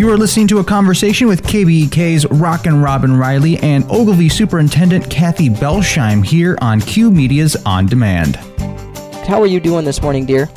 You are listening to a conversation with KBEK's Rockin' Robin Riley and Ogilvie Superintendent Kathy Belsheim here on Q Media's On Demand. How are you doing this morning, dear?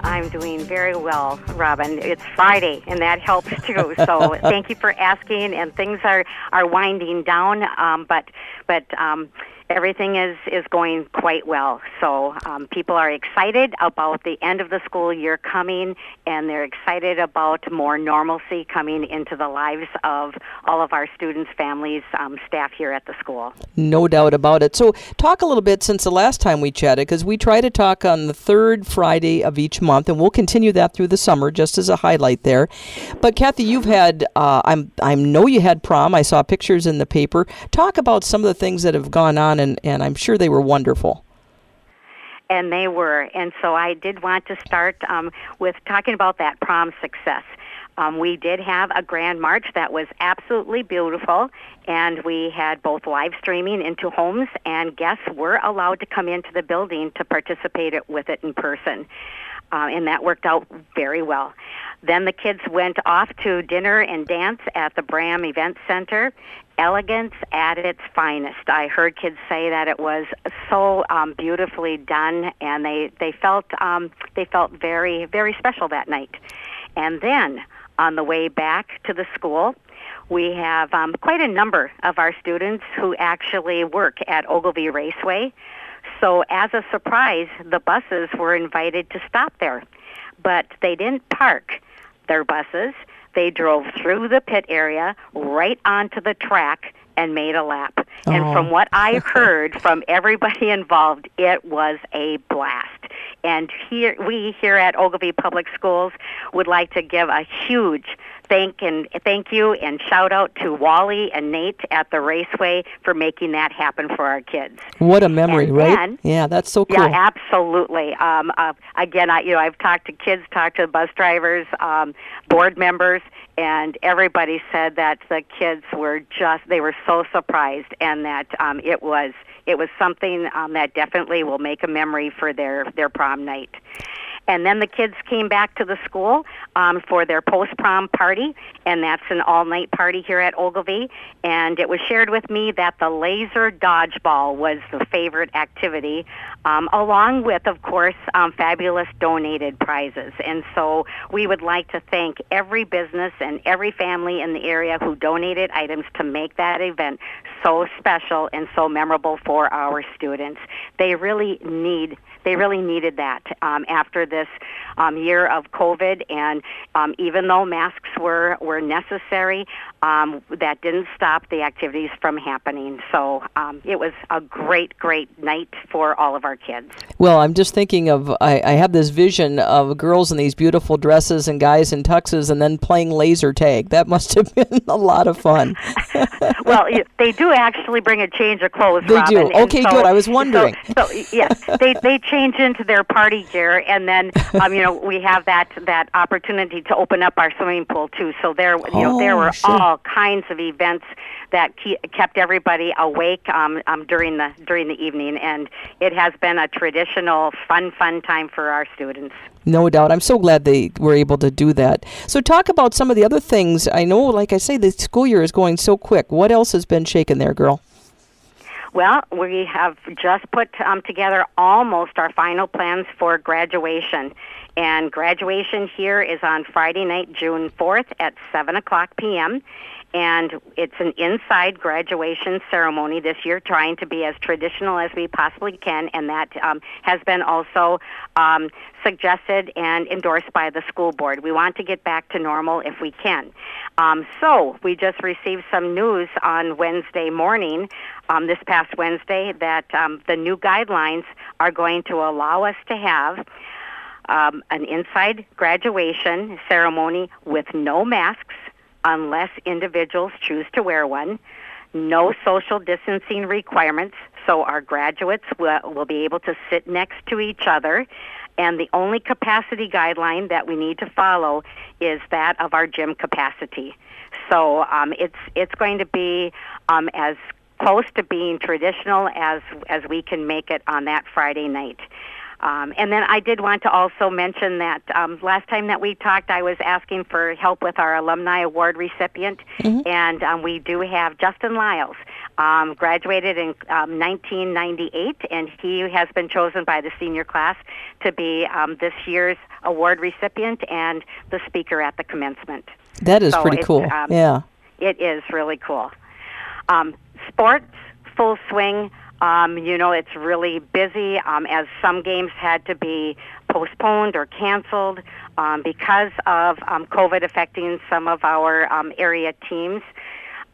I'm doing very well, Robin. It's Friday, and that helps too. So thank you for asking. And things are are winding down, um, but but um, everything is is going quite well. So um, people are excited about the end of the school year coming, and they're excited about more normalcy coming into the lives of all of our students, families, um, staff here at the school. No doubt about it. So talk a little bit since the last time we chatted, because we try to talk on the third Friday of each month, and we'll continue that through the summer, just as a highlight there. But Kathy, you've had uh, I'm I know you had prom. I saw pictures in the paper. Talk about some of the things that have gone on and, and I'm sure they were wonderful. And they were. And so I did want to start um, with talking about that prom success. Um, we did have a grand march that was absolutely beautiful, and we had both live streaming into homes, and guests were allowed to come into the building to participate with it in person. Uh, and that worked out very well. Then the kids went off to dinner and dance at the Bram Event Center, elegance at its finest. I heard kids say that it was so um, beautifully done, and they they felt um, they felt very very special that night. And then on the way back to the school, we have um, quite a number of our students who actually work at Ogilvie Raceway. So as a surprise, the buses were invited to stop there, but they didn't park their buses they drove through the pit area right onto the track and made a lap. Oh. And from what I heard from everybody involved, it was a blast. And here we here at Ogilvie Public Schools would like to give a huge thank and thank you and shout out to Wally and Nate at the Raceway for making that happen for our kids. What a memory, and right? Then, yeah, that's so cool. Yeah, absolutely. Um, uh, again, I you know I've talked to kids, talked to bus drivers, um, board members, and everybody said that the kids were just they were so surprised and that um, it was it was something um, that definitely will make a memory for their their prom night. And then the kids came back to the school um, for their post prom party, and that's an all night party here at Ogilvie. And it was shared with me that the laser dodgeball was the favorite activity, um, along with, of course, um, fabulous donated prizes. And so we would like to thank every business and every family in the area who donated items to make that event so special and so memorable for our students. They really need they really needed that um, after this um, year of COVID. And um, even though masks were, were necessary, um, that didn't stop the activities from happening. So um, it was a great, great night for all of our kids. Well, I'm just thinking of, I, I have this vision of girls in these beautiful dresses and guys in tuxes and then playing laser tag. That must have been a lot of fun. well, they do actually bring a change of clothes. They Robin, do. Okay, so, good. I was wondering. So, so yes, they they change into their party gear, and then um, you know we have that that opportunity to open up our swimming pool too. So there, you know, there Oh, were sure. all kinds of events that ke- kept everybody awake um, um, during the during the evening, and it has been a traditional fun fun time for our students. No doubt. I'm so glad they were able to do that. So, talk about some of the other things. I know, like I say, the school year is going so quick. What else has been shaken there, girl? Well, we have just put um, together almost our final plans for graduation. And graduation here is on Friday night, June 4th at 7 o'clock p.m. And it's an inside graduation ceremony this year, trying to be as traditional as we possibly can. And that um, has been also um, suggested and endorsed by the school board. We want to get back to normal if we can. Um, so we just received some news on Wednesday morning, um, this past Wednesday, that um, the new guidelines are going to allow us to have um, an inside graduation ceremony with no masks unless individuals choose to wear one, no social distancing requirements, so our graduates will, will be able to sit next to each other. And the only capacity guideline that we need to follow is that of our gym capacity. So um, it's it's going to be um, as close to being traditional as as we can make it on that Friday night. Um, and then I did want to also mention that um, last time that we talked, I was asking for help with our alumni award recipient, mm-hmm. and um, we do have Justin Lyles. Um, graduated in um, 1998, and he has been chosen by the senior class to be um, this year's award recipient and the speaker at the commencement. That is so pretty cool. Um, yeah, it is really cool. Um, sports, full swing. Um, you know, it's really busy um, as some games had to be postponed or canceled um, because of um, COVID affecting some of our um, area teams.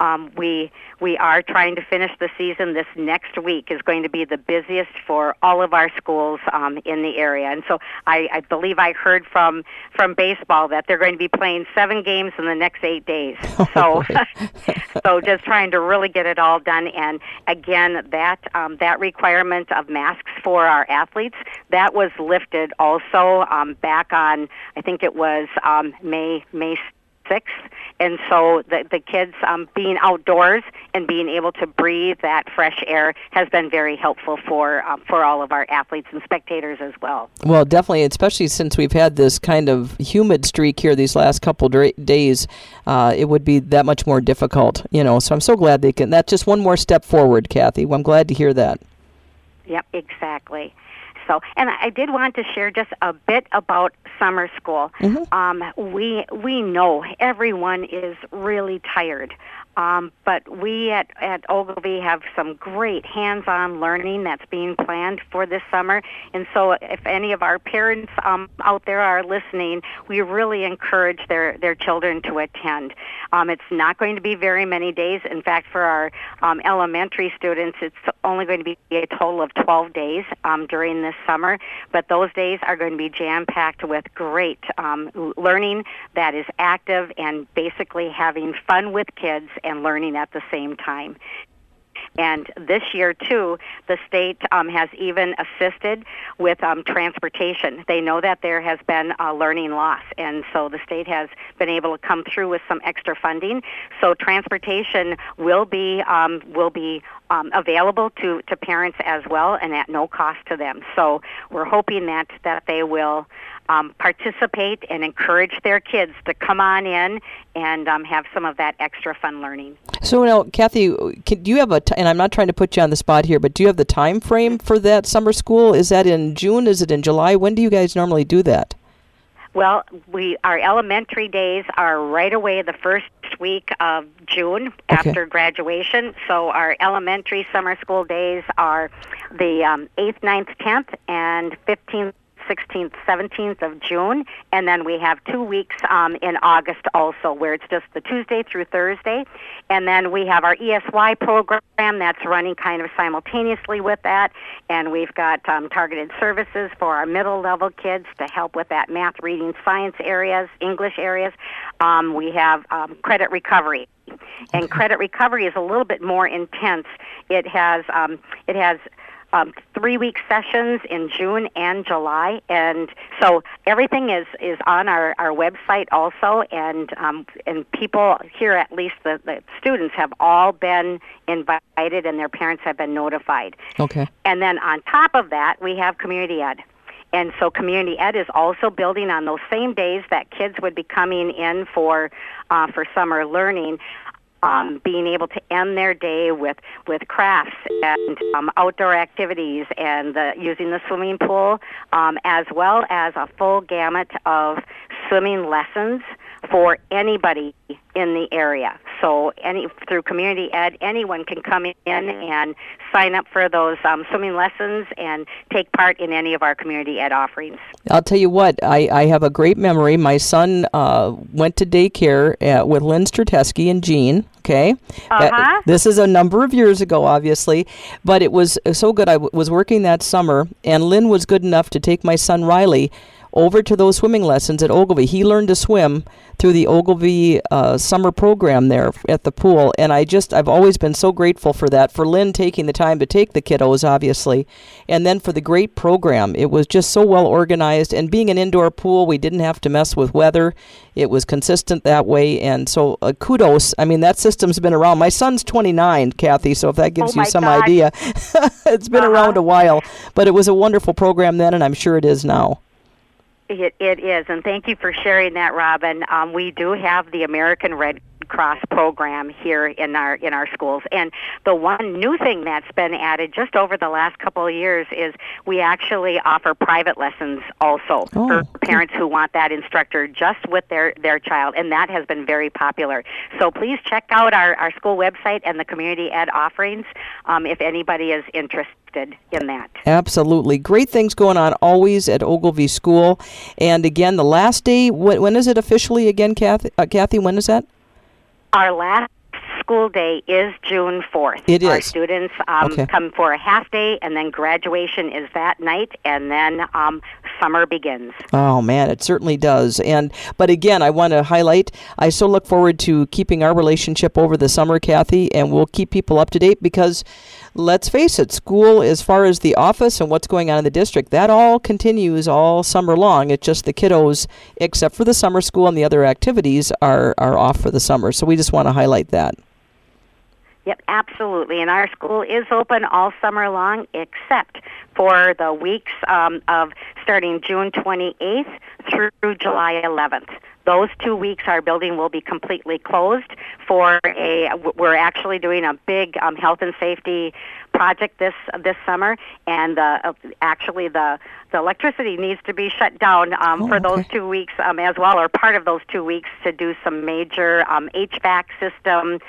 Um, we we are trying to finish the season. This next week is going to be the busiest for all of our schools um, in the area, and so I, I believe I heard from from baseball that they're going to be playing seven games in the next eight days. So so just trying to really get it all done. And again, that um, that requirement of masks for our athletes that was lifted also um, back on I think it was um, May May 6th. And so the, the kids um, being outdoors and being able to breathe that fresh air has been very helpful for, um, for all of our athletes and spectators as well. Well, definitely, especially since we've had this kind of humid streak here these last couple days, uh, it would be that much more difficult, you know. So I'm so glad they can. That's just one more step forward, Kathy. Well, I'm glad to hear that. Yep, exactly. So, and I did want to share just a bit about summer school. Mm-hmm. Um, we we know everyone is really tired. Um, but we at, at Ogilvie have some great hands-on learning that's being planned for this summer. And so if any of our parents um, out there are listening, we really encourage their, their children to attend. Um, it's not going to be very many days. In fact, for our um, elementary students, it's only going to be a total of 12 days um, during this summer. But those days are going to be jam-packed with great um, learning that is active and basically having fun with kids and learning at the same time. And this year, too, the state um, has even assisted with um, transportation. They know that there has been a learning loss, and so the state has been able to come through with some extra funding. So transportation will be um, will be um, available to, to parents as well, and at no cost to them. So we're hoping that that they will um, participate and encourage their kids to come on in and um, have some of that extra fun learning. So now, Kathy, can, do you have a? T- and I'm not trying to put you on the spot here, but do you have the time frame for that summer school? Is that in June? Is it in July? When do you guys normally do that? Well, we our elementary days are right away the first week of June okay. after graduation. So our elementary summer school days are the um, 8th, 9th, 10th, and 15th 16th, 17th of June, and then we have two weeks um, in August also, where it's just the Tuesday through Thursday, and then we have our ESY program that's running kind of simultaneously with that, and we've got um, targeted services for our middle level kids to help with that math, reading, science areas, English areas. Um, we have um, credit recovery and credit recovery is a little bit more intense. It has um, it has um, three week sessions in June and July, and so everything is is on our, our website also, and um, and people here at least the, the students have all been invited, and their parents have been notified. Okay. And then on top of that, we have community ed. And so community ed is also building on those same days that kids would be coming in for uh, for summer learning um, being able to end their day with with crafts and um, outdoor activities and the, using the swimming pool, um, as well as a full gamut of swimming lessons for anybody in the area. So any through community ed, anyone can come in and sign up for those um, swimming lessons and take part in any of our community ed offerings. I'll tell you what, I, I have a great memory. My son uh, went to daycare at, with Lynn Strateski and Jean. Okay, uh-huh. this is a number of years ago, obviously, but it was so good. I w- was working that summer, and Lynn was good enough to take my son Riley over to those swimming lessons at Ogilvie. He learned to swim through the Ogilvie uh, summer program there at the pool, and I just I've always been so grateful for that. For Lynn taking the time to take the kiddos, obviously, and then for the great program. It was just so well organized, and being an indoor pool, we didn't have to mess with weather. It was consistent that way, and so uh, kudos. I mean, that system's been around. My son's 29, Kathy, so if that gives oh you some God. idea, it's been Uh-huh. around a while. But it was a wonderful program then, and I'm sure it is now. It, it is, and thank you for sharing that, Robin. Um, we do have the American Red Cross program here in our in our schools, and the one new thing that's been added just over the last couple of years is we actually offer private lessons also Oh. for parents who want that instructor just with their their child, and that has been very popular. So please check out our our school website and the community ed offerings um, if anybody is interested in that. Absolutely. Great things going on always at Ogilvie School. And again, the last day, when, when is it officially again, Kathy? Uh, Kathy, when is that? Our last school day is June 4th. It Our students um, Okay. come for a half day, and then graduation is that night, and then um, summer begins. Oh man, it certainly does. And but again, I want to highlight. I so look forward to keeping our relationship over the summer, Kathy, and we'll keep people up to date because, let's face it, school, as far as the office and what's going on in the district, that all continues all summer long. It's just the kiddos, except for the summer school and the other activities, are are off for the summer. So we just want to highlight that. Yep, absolutely. And our school is open all summer long, except for the weeks um, of starting June 28th through July 11th. Those two weeks, our building will be completely closed for a. We're actually doing a big um, health and safety project this this summer, and the uh, actually the the electricity needs to be shut down um, Oh, for those two weeks um, as well, or part of those two weeks to do some major um, HVAC system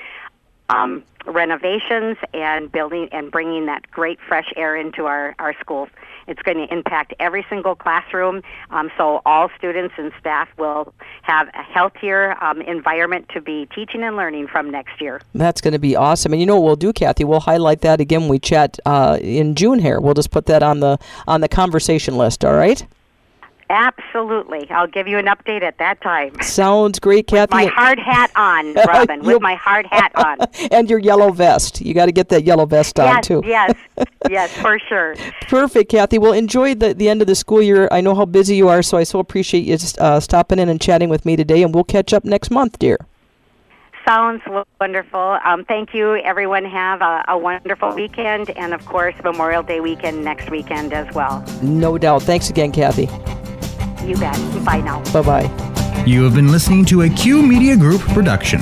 um, renovations and building and bringing that great fresh air into our, our schools. It's going to impact every single classroom, um, so all students and staff will have a healthier um, environment to be teaching and learning from next year. That's going to be awesome. And you know what we'll do, Kathy? We'll highlight that again we chat uh, in June here. We'll just put that on the on the conversation list. All right. Absolutely. I'll give you an update at that time. Sounds great, Kathy. My hard hat on, Robin, with my hard hat on. and your yellow vest. You got to get that yellow vest on Yes, too. yes, yes, for sure. Perfect, Kathy. Well, enjoy the, the end of the school year. I know how busy you are, so I so appreciate you just, uh, stopping in and chatting with me today. And we'll catch up next month, dear. Sounds wonderful. Um, thank you, everyone. Have a, a wonderful weekend, and of course, Memorial Day weekend next weekend as well. No doubt. Thanks again, Kathy. You bet. Bye now. Bye bye. You have been listening to a Q Media Group production.